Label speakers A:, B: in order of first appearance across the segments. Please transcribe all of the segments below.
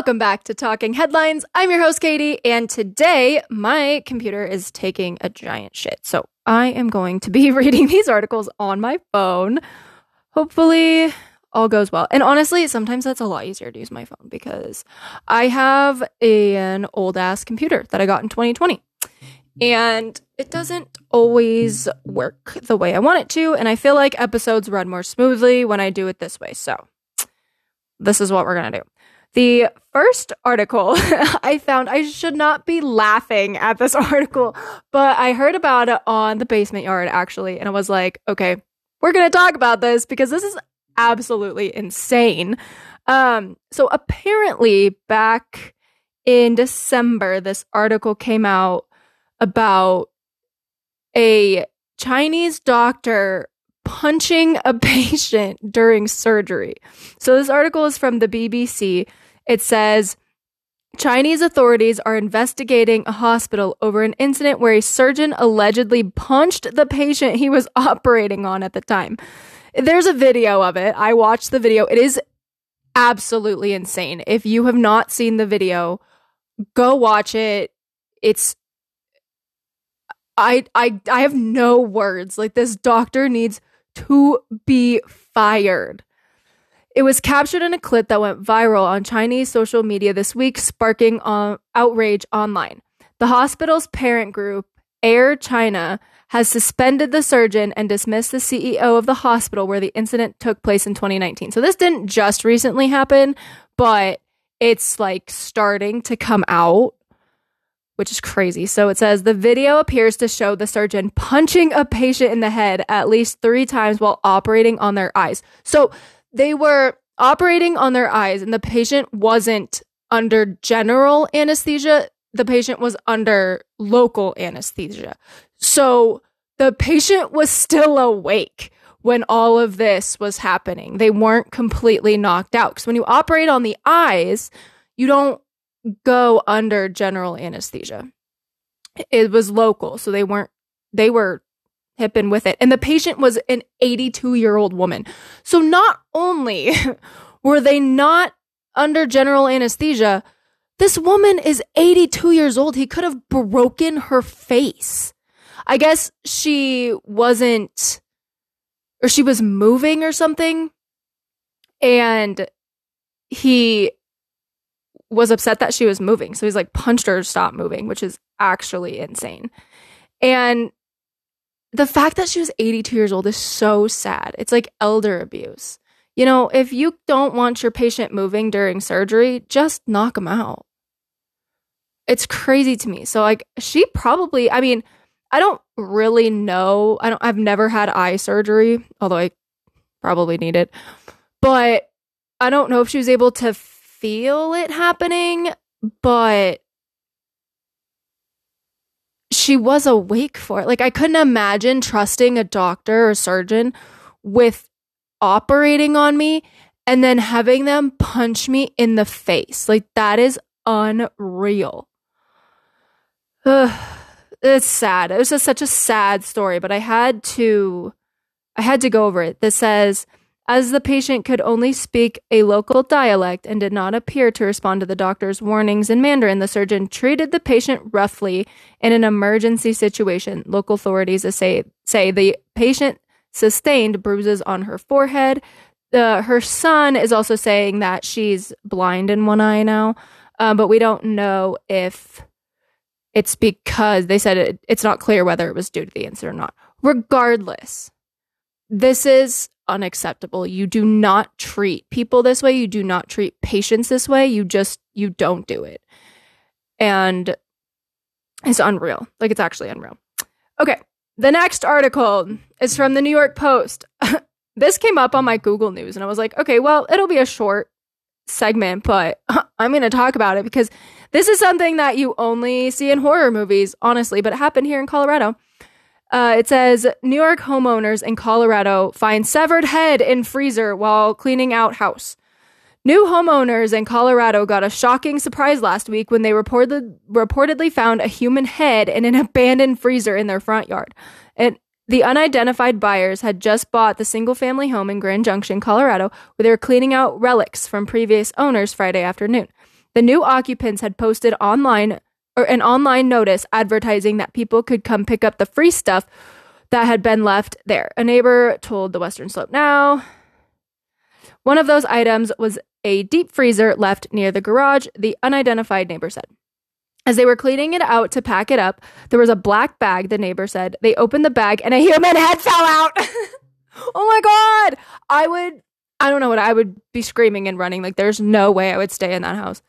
A: Welcome back to Talking Headlines. I'm your host, Katy, and today my computer is taking a giant shit. So I am going to be reading these articles on my phone. Hopefully, all goes well. And honestly, sometimes that's a lot easier to use my phone because I have a, an old ass computer that I got in 2020. And it doesn't always work the way I want it to. And I feel like episodes run more smoothly when I do it this way. So, this is what we're going to do. The first article I found, I should not be laughing at this article, but I heard about it on the basement yard actually. And I was like, okay, we're going to talk about this because this is absolutely insane. Um, so apparently, back in December, this article came out about a Chinese doctor punching a patient during surgery. So this article is from the BBC. It says Chinese authorities are investigating a hospital over an incident where a surgeon allegedly punched the patient he was operating on at the time. There's a video of it. I watched the video. It is absolutely insane. If you have not seen the video, go watch it. It's I I I have no words. Like this doctor needs to be fired. It was captured in a clip that went viral on Chinese social media this week, sparking uh, outrage online. The hospital's parent group, Air China, has suspended the surgeon and dismissed the CEO of the hospital where the incident took place in 2019. So this didn't just recently happen, but it's like starting to come out which is crazy. So it says the video appears to show the surgeon punching a patient in the head at least three times while operating on their eyes. So they were operating on their eyes, and the patient wasn't under general anesthesia. The patient was under local anesthesia. So the patient was still awake when all of this was happening. They weren't completely knocked out. Because when you operate on the eyes, you don't go under general anesthesia. It was local, so they weren't they were hipping with it. And the patient was an 82 year old woman. So not only were they not under general anesthesia, this woman is 82 years old. He could have broken her face. I guess she wasn't, or she was moving or something. And he was upset that she was moving. So he's like punched her to stop moving, which is actually insane. And the fact that she was 82 years old is so sad. It's like elder abuse. You know, if you don't want your patient moving during surgery, just knock them out. It's crazy to me. So like she probably, I mean, I don't really know. I don't I've never had eye surgery, although I probably need it. But I don't know if she was able to feel it happening, but she was awake for it. Like I couldn't imagine trusting a doctor or surgeon with operating on me and then having them punch me in the face. Like that is unreal. Ugh, it's sad. It was just such a sad story, but I had to I had to go over it. This says as the patient could only speak a local dialect and did not appear to respond to the doctor's warnings in Mandarin, the surgeon treated the patient roughly in an emergency situation. Local authorities say, say the patient sustained bruises on her forehead. Her son is also saying that she's blind in one eye now, uh, but we don't know if it's because they said it, it's not clear whether it was due to the incident or not. Regardless, this is unacceptable. You do not treat people this way. You do not treat patients this way. You just, you don't do it. And it's unreal. Like, it's actually unreal. Okay. The next article is from the New York Post. this came up on my Google News, and I was like, okay, well, it'll be a short segment, but I'm going to talk about it because this is something that you only see in horror movies, honestly, but it happened here in Colorado. Uh, it says New York homeowners in Colorado find severed head in freezer while cleaning out house. New homeowners in Colorado got a shocking surprise last week when they reported, reportedly found a human head in an abandoned freezer in their front yard. And the unidentified buyers had just bought the single family home in Grand Junction, Colorado, where they were cleaning out relics from previous owners Friday afternoon. The new occupants had posted online or an online notice advertising that people could come pick up the free stuff that had been left there. A neighbor told the Western Slope Now. One of those items was a deep freezer left near the garage, the unidentified neighbor said. As they were cleaning it out to pack it up, there was a black bag, the neighbor said. They opened the bag and a human head fell out. oh my God. I would, I don't know what, I would be screaming and running. Like, there's no way I would stay in that house.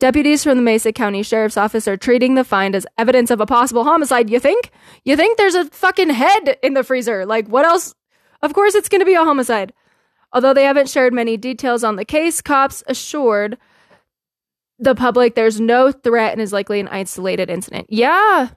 A: Deputies from the Mesa County Sheriff's Office are treating the find as evidence of a possible homicide. You think? You think there's a fucking head in the freezer? Like, what else? Of course, it's going to be a homicide. Although they haven't shared many details on the case, cops assured the public there's no threat and is likely an isolated incident. Yeah.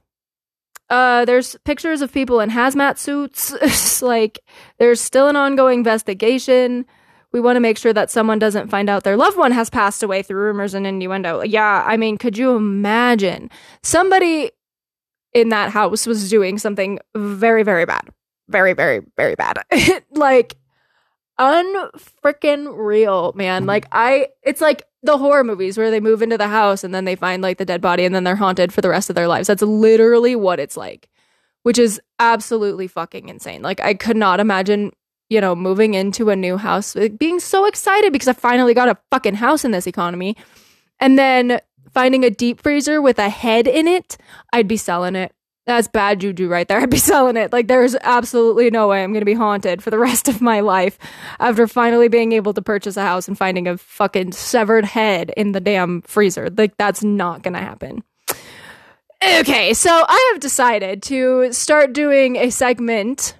A: Uh, there's pictures of people in hazmat suits. like, there's still an ongoing investigation. We want to make sure that someone doesn't find out their loved one has passed away through rumors and innuendo. Yeah, I mean, could you imagine somebody in that house was doing something very, very bad? Very, very, very bad. like, unfreaking real, man. Mm-hmm. Like I it's like the horror movies where they move into the house and then they find like the dead body and then they're haunted for the rest of their lives. That's literally what it's like, which is absolutely fucking insane. Like I could not imagine, you know, moving into a new house being so excited because I finally got a fucking house in this economy. And then finding a deep freezer with a head in it, I'd be selling it that's bad juju right there. I'd be selling it. Like, there's absolutely no way I'm going to be haunted for the rest of my life after finally being able to purchase a house and finding a fucking severed head in the damn freezer. Like, that's not going to happen. Okay, so I have decided to start doing a segment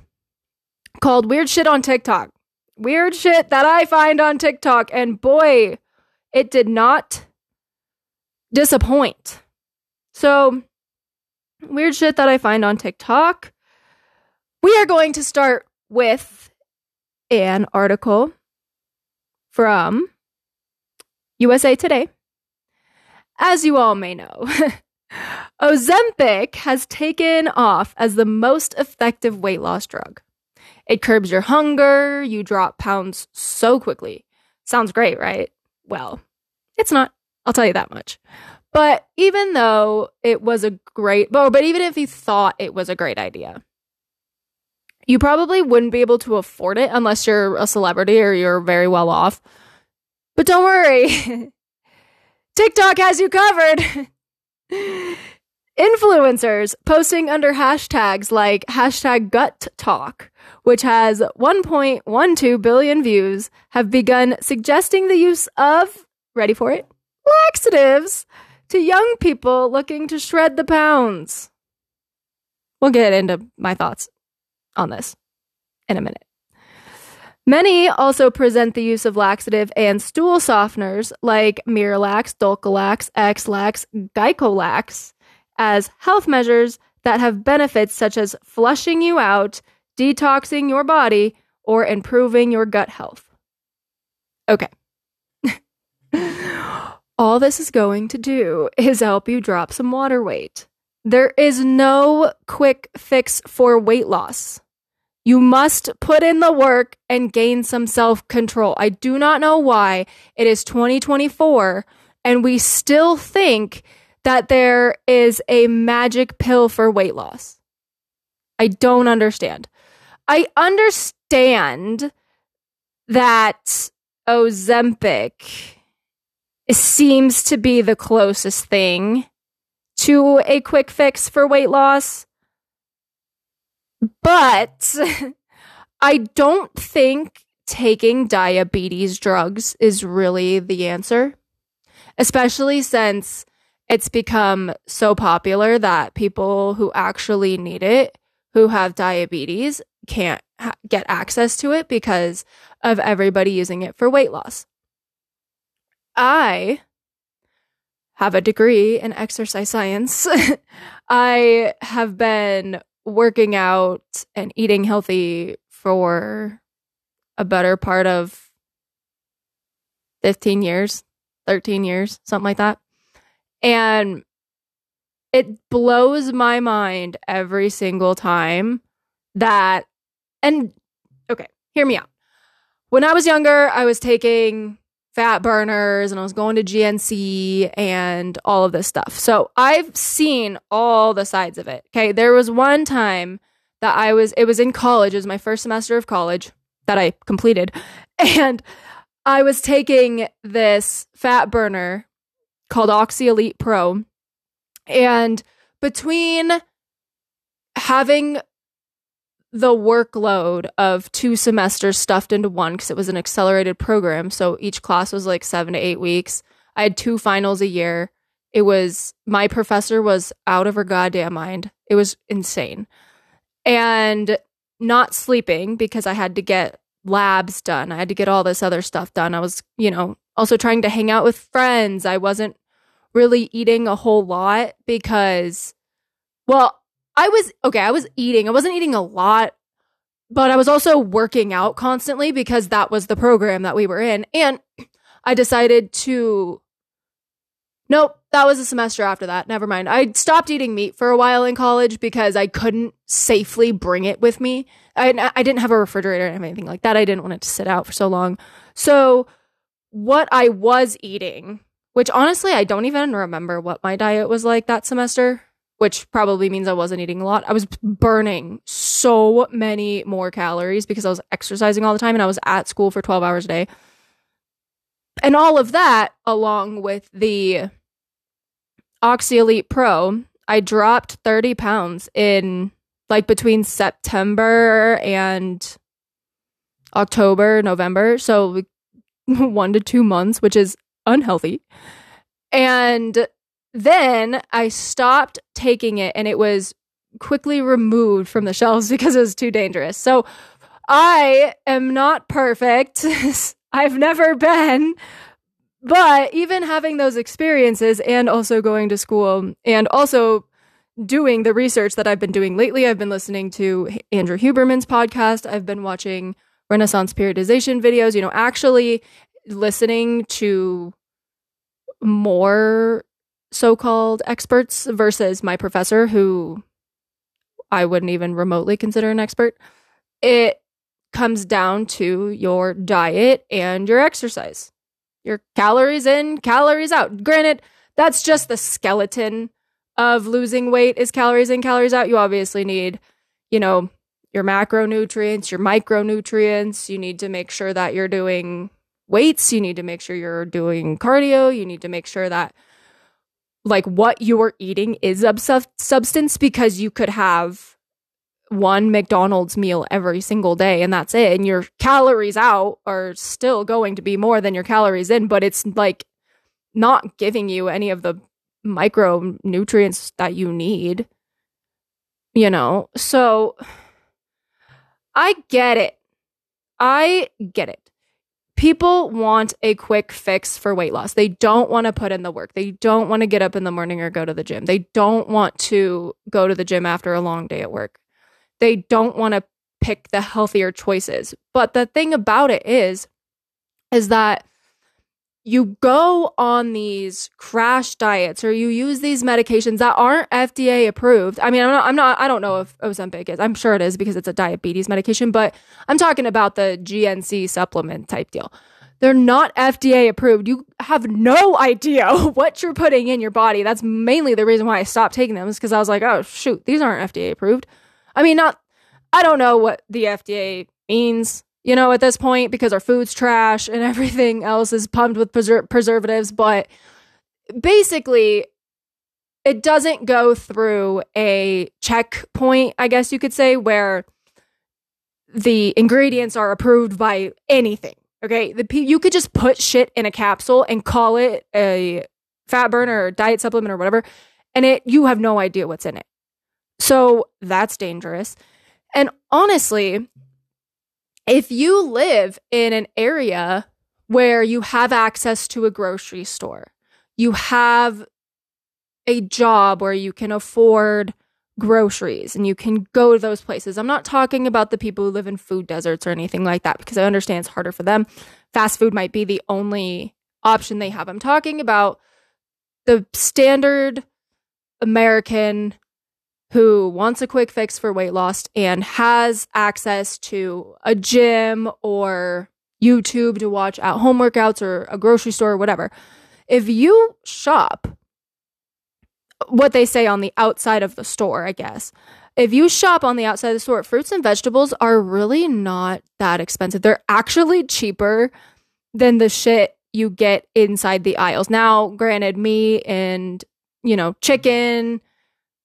A: called Weird Shit on TikTok. Weird shit that I find on TikTok. And boy, it did not disappoint. So, weird shit that I find on TikTok. We are going to start with an article from USA Today. As you all may know, Ozempic has taken off as the most effective weight loss drug. It curbs your hunger, you drop pounds so quickly. Sounds great, right? Well, it's not. I'll tell you that much. But even though it was a great, but, but even if you thought it was a great idea, you probably wouldn't be able to afford it unless you're a celebrity or you're very well off. But don't worry, TikTok has you covered. Influencers posting under hashtags like hashtag GutTok, which has 1.12 billion views, have begun suggesting the use of, ready for it, laxatives to young people looking to shred the pounds. We'll get into my thoughts on this in a minute. Many also present the use of laxative and stool softeners like Miralax, Dulcolax, Ex-Lax, Glycolax as health measures that have benefits such as flushing you out, detoxing your body, or improving your gut health. Okay. All this is going to do is help you drop some water weight. There is no quick fix for weight loss. You must put in the work and gain some self control. I do not know why it is 2024 and we still think that there is a magic pill for weight loss. I don't understand. I understand that Ozempic seems to be the closest thing to a quick fix for weight loss. But I don't think taking diabetes drugs is really the answer, especially since it's become so popular that people who actually need it, who have diabetes, can't ha- get access to it because of everybody using it for weight loss. I have a degree in exercise science. I have been working out and eating healthy for a better part of 15 years, 13 years, something like that. And it blows my mind every single time that, and okay, hear me out. When I was younger, I was taking fat burners and I was going to GNC and all of this stuff. So I've seen all the sides of it. Okay. There was one time that I was, it was in college, it was my first semester of college that I completed. And I was taking this fat burner called Oxy Elite Pro. And between having the workload of two semesters stuffed into one because it was an accelerated program. So each class was like seven to eight weeks. I had two finals a year. It was, my professor was out of her goddamn mind. It was insane. And not sleeping because I had to get labs done. I had to get all this other stuff done. I was, you know, also trying to hang out with friends. I wasn't really eating a whole lot because, well, I was okay, I was eating. I wasn't eating a lot, but I was also working out constantly because that was the program that we were in. And I decided to Nope, that was a semester after that. Never mind. I stopped eating meat for a while in college because I couldn't safely bring it with me. I, I didn't have a refrigerator or anything like that. I didn't want it to sit out for so long. So, what I was eating, which honestly, I don't even remember what my diet was like that semester which probably means I wasn't eating a lot. I was burning so many more calories because I was exercising all the time and I was at school for 12 hours a day. And all of that, along with the Oxy Elite Pro, I dropped 30 pounds in like between September and October, November. So one to two months, which is unhealthy. And then I stopped taking it and it was quickly removed from the shelves because it was too dangerous. So I am not perfect. I've never been. But even having those experiences and also going to school and also doing the research that I've been doing lately, I've been listening to Andrew Huberman's podcast. I've been watching Renaissance periodization videos, you know, actually listening to more so called experts versus my professor, who I wouldn't even remotely consider an expert, it comes down to your diet and your exercise. Your calories in, calories out. Granted, that's just the skeleton of losing weight is calories in, calories out. You obviously need, you know, your macronutrients, your micronutrients. You need to make sure that you're doing weights. You need to make sure you're doing cardio. You need to make sure that like what you're eating is of substance because you could have one McDonald's meal every single day and that's it. And your calories out are still going to be more than your calories in, but it's like not giving you any of the micronutrients that you need. You know, so I get it. I get it people want a quick fix for weight loss. They don't want to put in the work. They don't want to get up in the morning or go to the gym. They don't want to go to the gym after a long day at work. They don't want to pick the healthier choices. But the thing about it is is that you go on these crash diets or you use these medications that aren't FDA approved. I mean, I'm not, I'm not, I don't know if Ozempic is. I'm sure it is because it's a diabetes medication, but I'm talking about the GNC supplement type deal. They're not FDA approved. You have no idea what you're putting in your body. That's mainly the reason why I stopped taking them is because I was like, oh, shoot, these aren't FDA approved. I mean, not, I don't know what the FDA means you know, at this point because our food's trash and everything else is pumped with preser- preservatives. But basically, it doesn't go through a checkpoint, I guess you could say, where the ingredients are approved by anything. Okay, the you could just put shit in a capsule and call it a fat burner or diet supplement or whatever, and it you have no idea what's in it. So that's dangerous. And honestly, if you live in an area where you have access to a grocery store, you have a job where you can afford groceries and you can go to those places. I'm not talking about the people who live in food deserts or anything like that because I understand it's harder for them. Fast food might be the only option they have. I'm talking about the standard American who wants a quick fix for weight loss and has access to a gym or YouTube to watch at home workouts or a grocery store or whatever. If you shop what they say on the outside of the store, I guess. If you shop on the outside of the store, fruits and vegetables are really not that expensive. They're actually cheaper than the shit you get inside the aisles. Now, granted, me and, you know, chicken,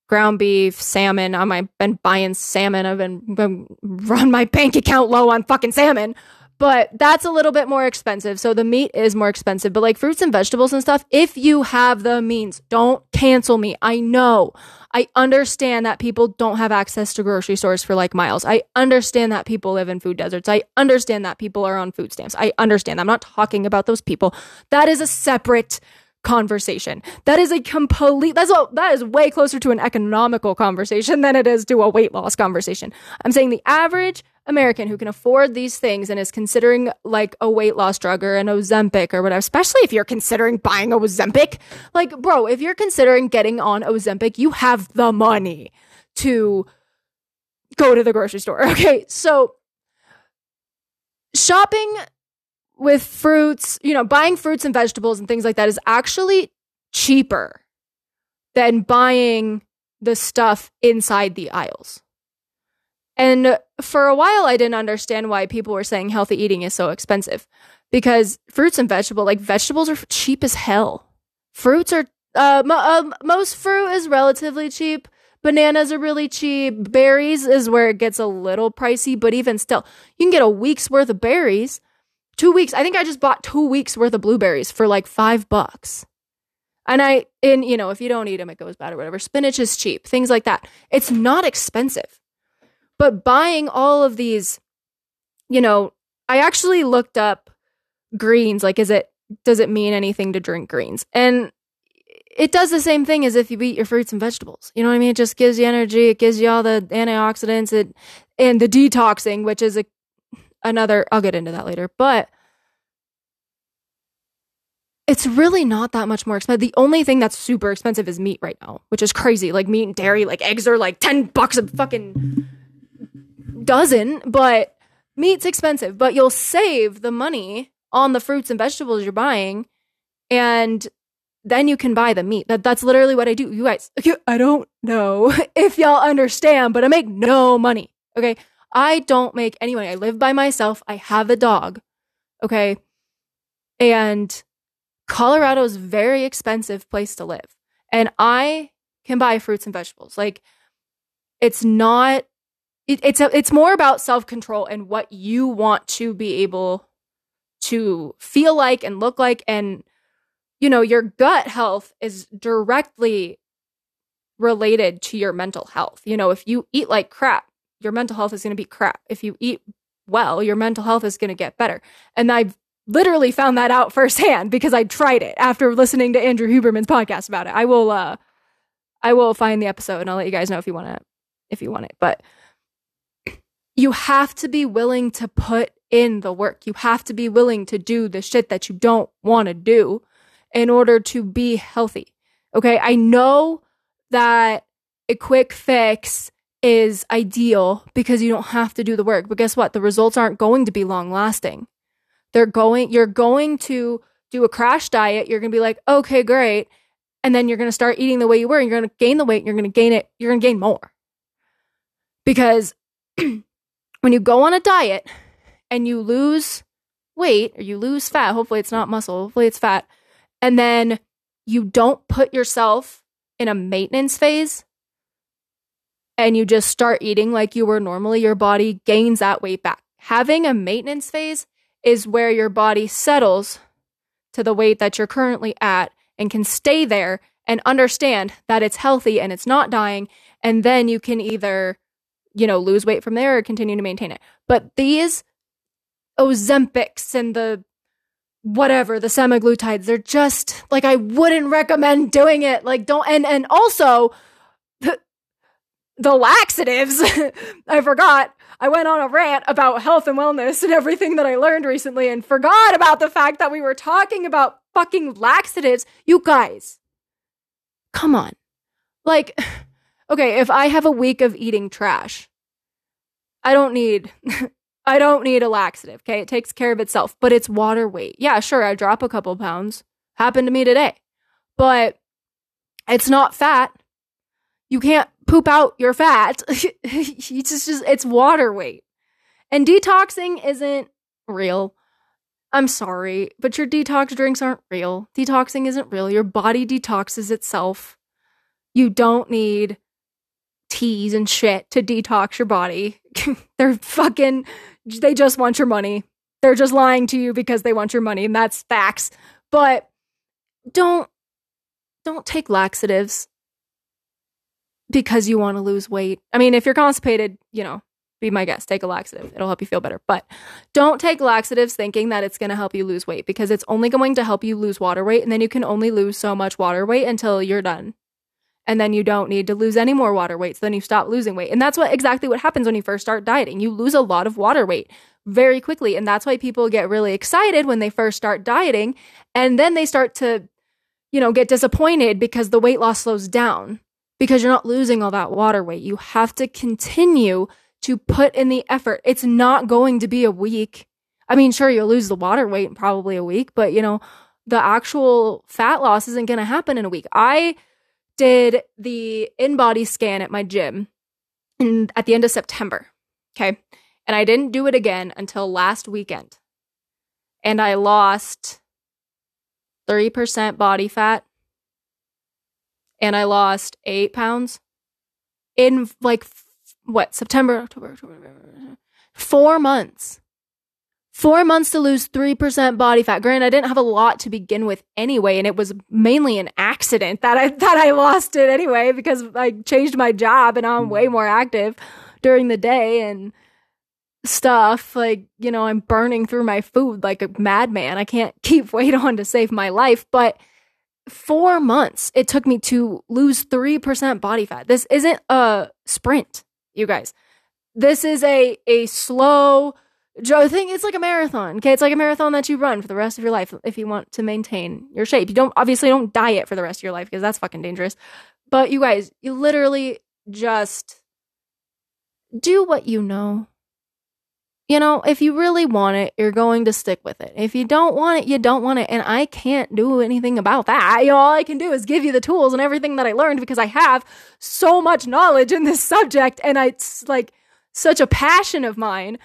A: ground beef, salmon. I've been buying salmon. I've been, been run my bank account low on fucking salmon but that's a little bit more expensive. So the meat is more expensive, but like fruits and vegetables and stuff, if you have the means, don't cancel me. I know. I understand that people don't have access to grocery stores for like miles. I understand that people live in food deserts. I understand that people are on food stamps. I understand. I'm not talking about those people. That is a separate conversation. That is a complete that's a, that is way closer to an economical conversation than it is to a weight loss conversation. I'm saying the average American who can afford these things and is considering like a weight loss drug or an Ozempic or whatever, especially if you're considering buying a Ozempic, like, bro, if you're considering getting on Ozempic, you have the money to go to the grocery store. Okay. So shopping with fruits, you know, buying fruits and vegetables and things like that is actually cheaper than buying the stuff inside the aisles. And for a while, I didn't understand why people were saying healthy eating is so expensive because fruits and vegetables, like vegetables, are cheap as hell. Fruits are, uh, uh, most fruit is relatively cheap. Bananas are really cheap. Berries is where it gets a little pricey, but even still, you can get a week's worth of berries. Two weeks. I think I just bought two weeks worth of blueberries for like five bucks. And I, and you know, if you don't eat them, it goes bad or whatever. Spinach is cheap, things like that. It's not expensive. But buying all of these, you know, I actually looked up greens. Like, is it, does it mean anything to drink greens? And it does the same thing as if you eat your fruits and vegetables. You know what I mean? It just gives you energy. It gives you all the antioxidants it, and the detoxing, which is a, another, I'll get into that later. But it's really not that much more expensive. The only thing that's super expensive is meat right now, which is crazy. Like meat and dairy, like eggs are like 10 bucks a fucking dozen, but meat's expensive, but you'll save the money on the fruits and vegetables you're buying and then you can buy the meat. That that's literally what I do. You guys, I don't know if y'all understand, but I make no money. Okay? I don't make any money. I live by myself. I have a dog. Okay? And Colorado is very expensive place to live. And I can buy fruits and vegetables. Like it's not it, it's a, it's more about self control and what you want to be able to feel like and look like and you know your gut health is directly related to your mental health you know if you eat like crap your mental health is going to be crap if you eat well your mental health is going to get better and i've literally found that out firsthand because i tried it after listening to andrew huberman's podcast about it i will uh i will find the episode and i'll let you guys know if you want to if you want it but you have to be willing to put in the work. You have to be willing to do the shit that you don't want to do in order to be healthy. Okay. I know that a quick fix is ideal because you don't have to do the work. But guess what? The results aren't going to be long lasting. They're going, you're going to do a crash diet. You're going to be like, okay, great. And then you're going to start eating the way you were and you're going to gain the weight and you're going to gain it. You're going to gain more because when you go on a diet and you lose weight or you lose fat, hopefully it's not muscle, hopefully it's fat, and then you don't put yourself in a maintenance phase and you just start eating like you were normally, your body gains that weight back. Having a maintenance phase is where your body settles to the weight that you're currently at and can stay there and understand that it's healthy and it's not dying. And then you can either you know, lose weight from there or continue to maintain it. But these Ozempics and the whatever, the semaglutides, they're just like I wouldn't recommend doing it. Like don't and and also the laxatives. I forgot. I went on a rant about health and wellness and everything that I learned recently and forgot about the fact that we were talking about fucking laxatives. You guys, come on. Like okay, if I have a week of eating trash, I don't need I don't need a laxative. Okay. It takes care of itself, but it's water weight. Yeah, sure. I drop a couple pounds. Happened to me today, but it's not fat. You can't poop out your fat. it's just, it's water weight. And detoxing isn't real. I'm sorry, but your detox drinks aren't real. Detoxing isn't real. Your body detoxes itself. You don't need teas and shit to detox your body. They're fucking, they just want your money. They're just lying to you because they want your money, and that's facts. But don't, don't take laxatives because you want to lose weight. I mean, if you're constipated, you know, be my guest. Take a laxative. It'll help you feel better. But don't take laxatives thinking that it's going to help you lose weight because it's only going to help you lose water weight. And then you can only lose so much water weight until you're done. And then you don't need to lose any more water weight. So then you stop losing weight. And that's what exactly what happens when you first start dieting. You lose a lot of water weight very quickly. And that's why people get really excited when they first start dieting. And then they start to, you know, get disappointed because the weight loss slows down because you're not losing all that water weight. You have to continue to put in the effort. It's not going to be a week. I mean, sure, you'll lose the water weight in probably a week, but you know, the actual fat loss isn't going to happen in a week. I did the in body scan at my gym in, at the end of September. Okay. And I didn't do it again until last weekend. And I lost 3% body fat and I lost eight pounds in like what September, October, October, four months. Four months to lose 3% body fat. Granted, I didn't have a lot to begin with anyway, and it was mainly an accident that I that I lost it anyway because I changed my job and I'm hmm. way more active during the day and stuff. Like, you know, I'm burning through my food like a madman. I can't keep weight on to save my life. But four months it took me to lose 3% body fat. This isn't a sprint you guys. This is a a slow thing. It's like a marathon. Okay, it's like a marathon that you run for the rest of your life if you want to maintain your shape. You don't obviously don't diet for the rest of your life because that's fucking dangerous. But you guys, you literally just do what you know you know, if you really want it, you're going to stick with it. If you don't want it, you don't want it. And I can't do anything about that. You know, all I can do is give you the tools and everything that I learned because I have so much knowledge in this subject. And it's like such a passion of mine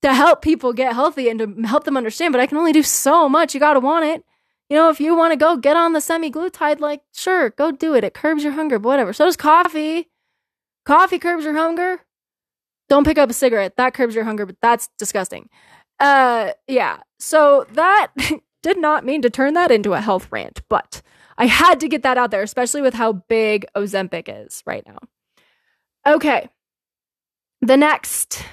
A: to help people get healthy and to help them understand. But I can only do so much. You got to want it. You know, if you want to go get on the semaglutide, like, sure, go do it. It curbs your hunger, but whatever. So does coffee. Coffee curbs your hunger. Don't pick up a cigarette. That curbs your hunger, but that's disgusting. Uh, yeah. So that did not mean to turn that into a health rant, but I had to get that out there, especially with how big Ozempic is right now. Okay. The next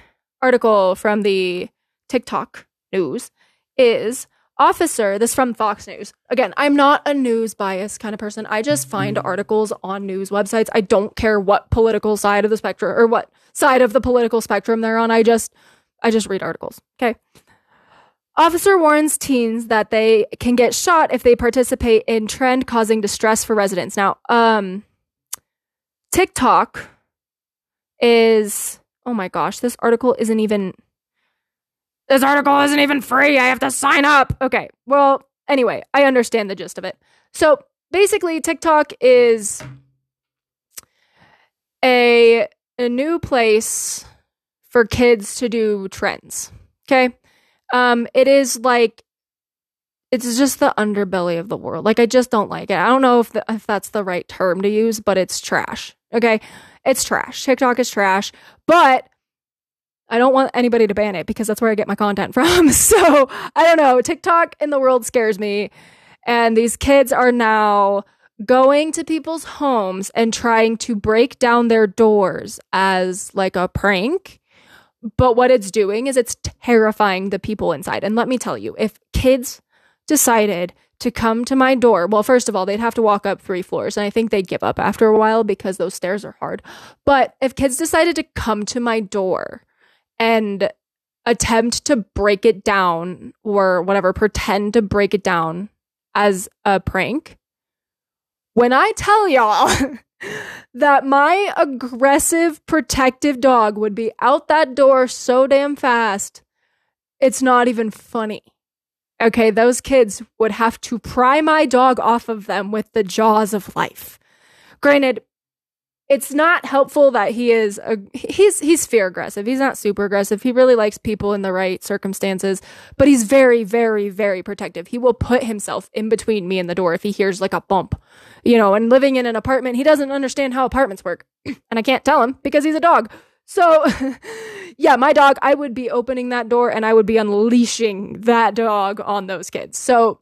A: article from the TikTok news is officer this from fox news. Again i'm not a news bias kind of person. I just find mm-hmm. articles on news websites. I don't care what political side of the spectrum or what side of the political spectrum they're on. I just i just read articles okay? Officer warns teens that they can get shot if they participate in trend causing distress for residents. Now um tiktok is oh my gosh this article isn't even this article isn't even free. I have to sign up. Okay. Well, anyway, I understand the gist of it. So basically, TikTok is a, a new place for kids to do trends. Okay. Um, it is like it's just the underbelly of the world. Like I just don't like it. I don't know if the, if that's the right term to use, but it's trash. Okay, it's trash. TikTok is trash, but I don't want anybody to ban it because that's where I get my content from. So I don't know. TikTok in the world scares me. And these kids are now going to people's homes and trying to break down their doors as like a prank. But what it's doing is it's terrifying the people inside. And let me tell you, if kids decided to come to my door, well, first of all, they'd have to walk up three floors. And I think they'd give up after a while because those stairs are hard. But if kids decided to come to my door, and attempt to break it down or whatever, pretend to break it down as a prank. When I tell y'all that my aggressive, protective dog would be out that door so damn fast it's not even funny. Okay, those kids would have to pry my dog off of them with the jaws of life. Granted, it's not helpful that he is a, he's he's fear aggressive. He's not super aggressive. He really likes people in the right circumstances, but he's very very very protective. He will put himself in between me and the door if he hears like a bump. You know, and living in an apartment, he doesn't understand how apartments work. and I can't tell him because he's a dog. So, yeah, my dog, I would be opening that door and I would be unleashing that dog on those kids. So,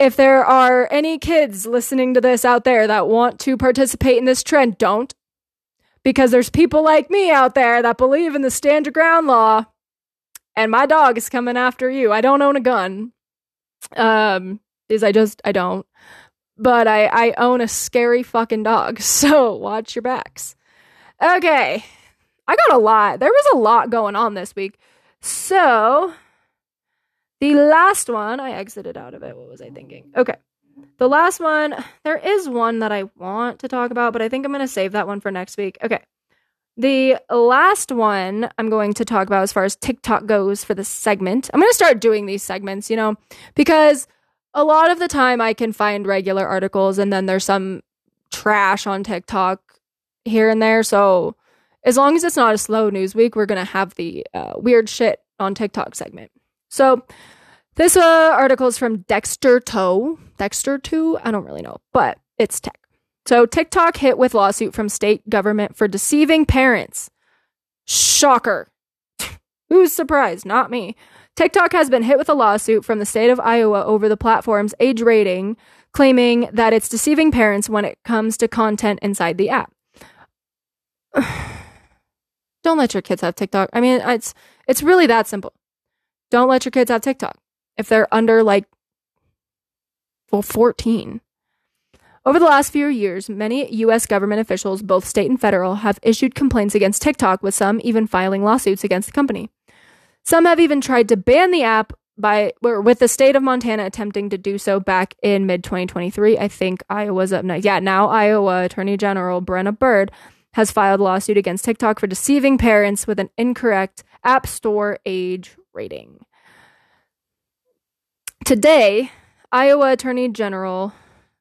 A: if there are any kids listening to this out there that want to participate in this trend, don't. Because there's people like me out there that believe in the stand your ground law, and my dog is coming after you. I don't own a gun. Um, is I just I don't. But I I own a scary fucking dog. So watch your backs. Okay. I got a lot. There was a lot going on this week. So the last one, I exited out of it. What was I thinking? Okay. The last one, there is one that I want to talk about, but I think I'm going to save that one for next week. Okay. The last one I'm going to talk about as far as TikTok goes for this segment, I'm going to start doing these segments, you know, because a lot of the time I can find regular articles and then there's some trash on TikTok here and there. So as long as it's not a slow news week, we're going to have the uh, weird shit on TikTok segment. So this uh, article is from Dexerto. Dexter Toe? I don't really know, but it's tech. So TikTok hit with lawsuit from state government for deceiving parents. Shocker. Who's surprised? Not me. TikTok has been hit with a lawsuit from the state of Iowa over the platform's age rating, claiming that it's deceiving parents when it comes to content inside the app. Don't let your kids have TikTok. I mean, it's it's really that simple. Don't let your kids have TikTok if they're under like well 14. Over the last few years, many US government officials, both state and federal, have issued complaints against TikTok with some even filing lawsuits against the company. Some have even tried to ban the app by with the state of Montana attempting to do so back in mid 2023. I think Iowa's up next. Yeah, now Iowa Attorney General Brenna Bird has filed a lawsuit against TikTok for deceiving parents with an incorrect App Store age rating. Today, Iowa Attorney General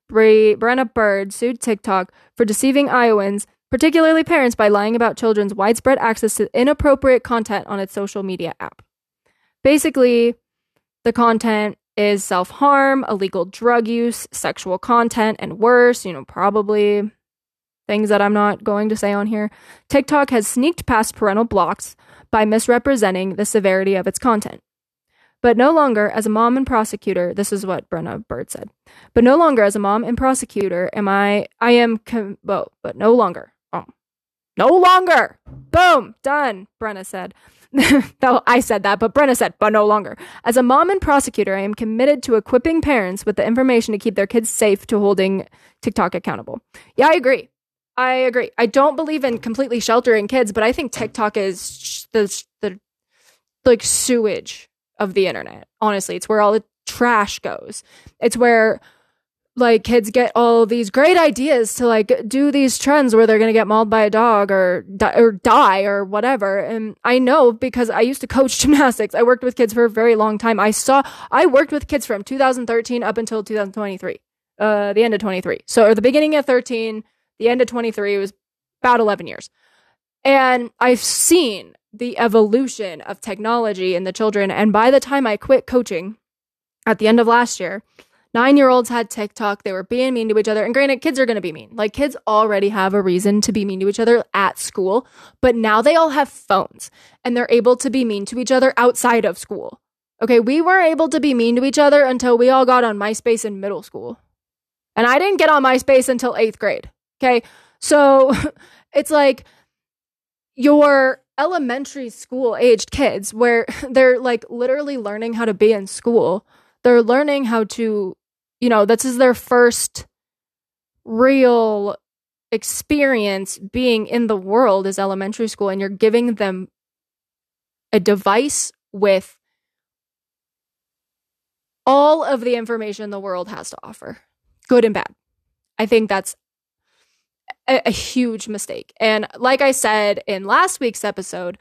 A: Bre- Brenna Bird sued TikTok for deceiving Iowans, particularly parents, by lying about children's widespread access to inappropriate content on its social media app. Basically, the content is self harm, illegal drug use, sexual content, and worse, you know, probably things that I'm not going to say on here. TikTok has sneaked past parental blocks by misrepresenting the severity of its content. But no longer, as a mom and prosecutor, this is what Brenna Bird said. But no longer, as a mom and prosecutor, am I? I am. Com- well, but no longer. Oh, no longer. Boom. Done. Brenna said. no, I said that, but Brenna said, but no longer. As a mom and prosecutor, I am committed to equipping parents with the information to keep their kids safe to holding TikTok accountable. Yeah, I agree. I agree. I don't believe in completely sheltering kids, but I think TikTok is the the like sewage of the internet. Honestly, it's where all the trash goes. It's where like kids get all these great ideas to like do these trends where they're going to get mauled by a dog or or die or whatever. And I know because I used to coach gymnastics. I worked with kids for a very long time. I saw I worked with kids from 2013 up until 2023. Uh the end of 23. So or the beginning of 13, the end of 23 was about 11 years. And I've seen the evolution of technology in the children. And by the time I quit coaching at the end of last year, nine year olds had TikTok. They were being mean to each other. And granted, kids are going to be mean. Like, kids already have a reason to be mean to each other at school, but now they all have phones and they're able to be mean to each other outside of school. Okay, we weren't able to be mean to each other until we all got on MySpace in middle school. And I didn't get on MySpace until eighth grade. Okay, so it's like your elementary school aged kids where they're like literally learning how to be in school. They're learning how to, you know, this is their first real experience being in the world is elementary school and you're giving them a device with all of the information the world has to offer, good and bad. I think that's a, a huge mistake. And like I said in last week's episode,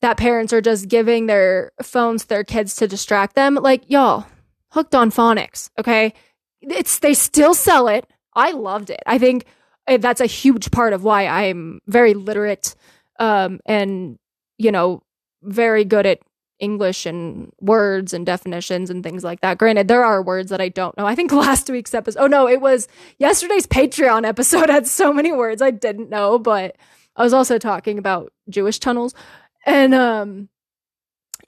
A: that parents are just giving their phones to their kids to distract them. Like, y'all, hooked on phonics, okay? It's they still sell it. I loved it. I think eh, that's a huge part of why I'm very literate um, and you know very good at English and words and definitions and things like that. Granted, there are words that I don't know. I think last week's episode, oh no, it was yesterday's Patreon episode had so many words I didn't know, but I was also talking about Jewish tunnels. And um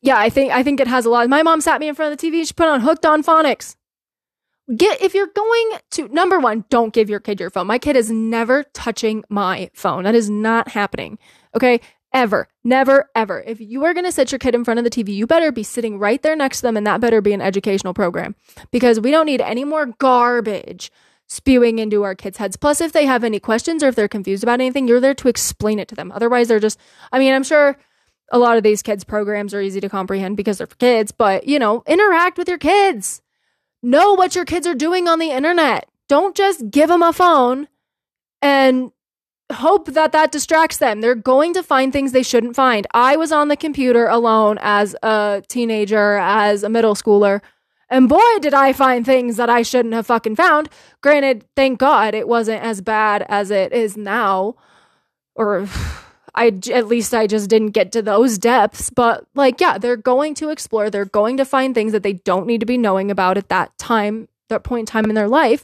A: yeah, I think I think it has a lot. My mom sat me in front of the TV, she put on hooked on phonics. Get if you're going to number one, don't give your kid your phone. My kid is never touching my phone. That is not happening. Okay ever. Never, ever. If you are going to sit your kid in front of the TV, you better be sitting right there next to them, and that better be an educational program because we don't need any more garbage spewing into our kids' heads. Plus, if they have any questions or if they're confused about anything, you're there to explain it to them. Otherwise, they're just, I mean, I'm sure a lot of these kids' programs are easy to comprehend because they're for kids, but you know, interact with your kids. Know what your kids are doing on the internet. Don't just give them a phone and hope that that distracts them. They're going to find things they shouldn't find. I was on the computer alone as a teenager, as a middle schooler, and boy, did I find things that I shouldn't have fucking found. Granted, thank God it wasn't as bad as it is now, or I at least I just didn't get to those depths. But like, yeah, they're going to explore. They're going to find things that they don't need to be knowing about at that time, that point in time in their life.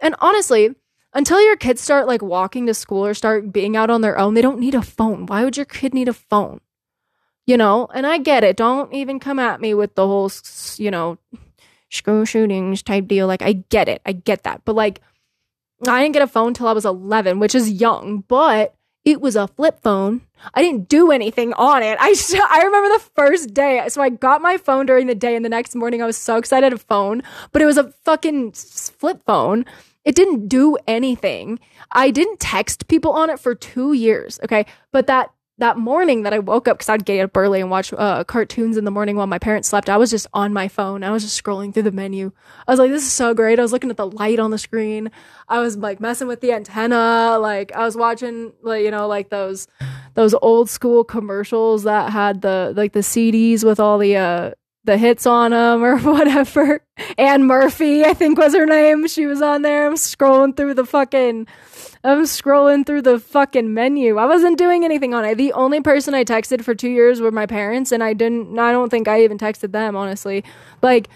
A: And honestly, until your kids start like walking to school or start being out on their own, they don't need a phone. Why would your kid need a phone? You know, and I get it. Don't even come at me with the whole, you know, school shootings type deal. Like, I get it. I get that. But like, I didn't get a phone till I was 11, which is young, but it was a flip phone. I didn't do anything on it. I I remember the first day. So I got my phone during the day and the next morning I was so excited a phone, but it was a fucking flip phone. It didn't do anything. I didn't text people on it for two years. Okay. But that that morning that I woke up because I'd get up early and watch uh, cartoons in the morning while my parents slept, I was just on my phone. I was just scrolling through the menu. I was like, this is so great. I was looking at the light on the screen. I was like messing with the antenna. Like I was watching, like, you know, like those, those old school commercials that had the, like the CDs with all the, uh, the hits on them or whatever. Anne Murphy, I think was her name. She was on there. I'm scrolling through the fucking I'm scrolling through the fucking menu. I wasn't doing anything on it. The only person I texted for 2 years were my parents and I didn't I don't think I even texted them honestly. Like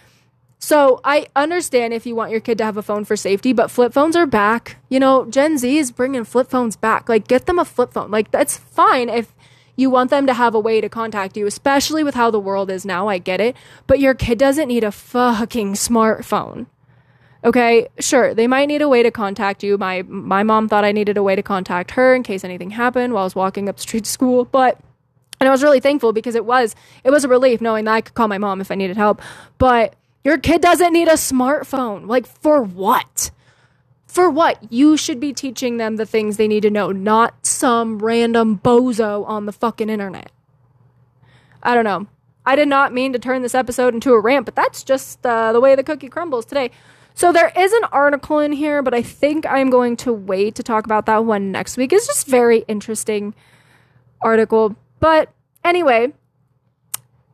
A: so I understand if you want your kid to have a phone for safety, but flip phones are back. You know, Gen Z is bringing flip phones back. Like get them a flip phone. Like that's fine if you want them to have a way to contact you, especially with how the world is now. I get it. But your kid doesn't need a fucking smartphone. Okay, sure, they might need a way to contact you. My my mom thought I needed a way to contact her in case anything happened while I was walking up the street to school, but and I was really thankful because it was it was a relief knowing that I could call my mom if I needed help. But your kid doesn't need a smartphone. Like for what? For what? You should be teaching them the things they need to know, not some random bozo on the fucking internet. I don't know. I did not mean to turn this episode into a rant, but that's just uh, the way the cookie crumbles today. So there is an article in here, but I think I'm going to wait to talk about that one next week. It's just very interesting article. But anyway,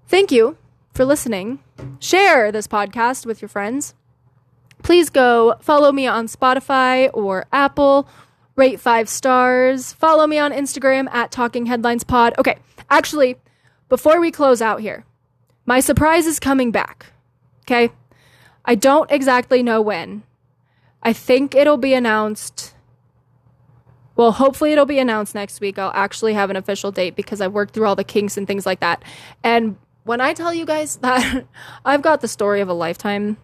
A: thank you for listening. Share this podcast with your friends please go follow me on Spotify or Apple, rate five stars, follow me on Instagram at Talking Headlines Pod. Okay, actually, before we close out here, my surprise is coming back. Okay, I don't exactly know when. I think it'll be announced. Well, hopefully it'll be announced next week. I'll actually have an official date because I've worked through all the kinks and things like that. And when I tell you guys that I've got the story of a lifetime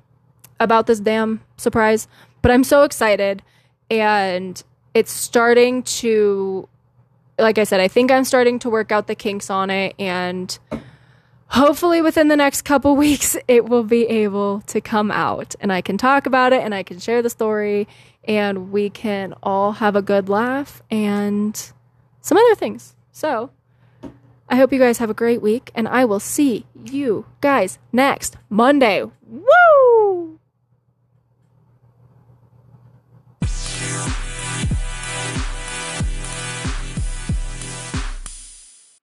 A: about this damn surprise, but I'm so excited and it's starting to like I said, I think I'm starting to work out the kinks on it and hopefully within the next couple weeks it will be able to come out and I can talk about it and I can share the story and we can all have a good laugh and some other things. So, I hope you guys have a great week and I will see you guys next Monday. Woo!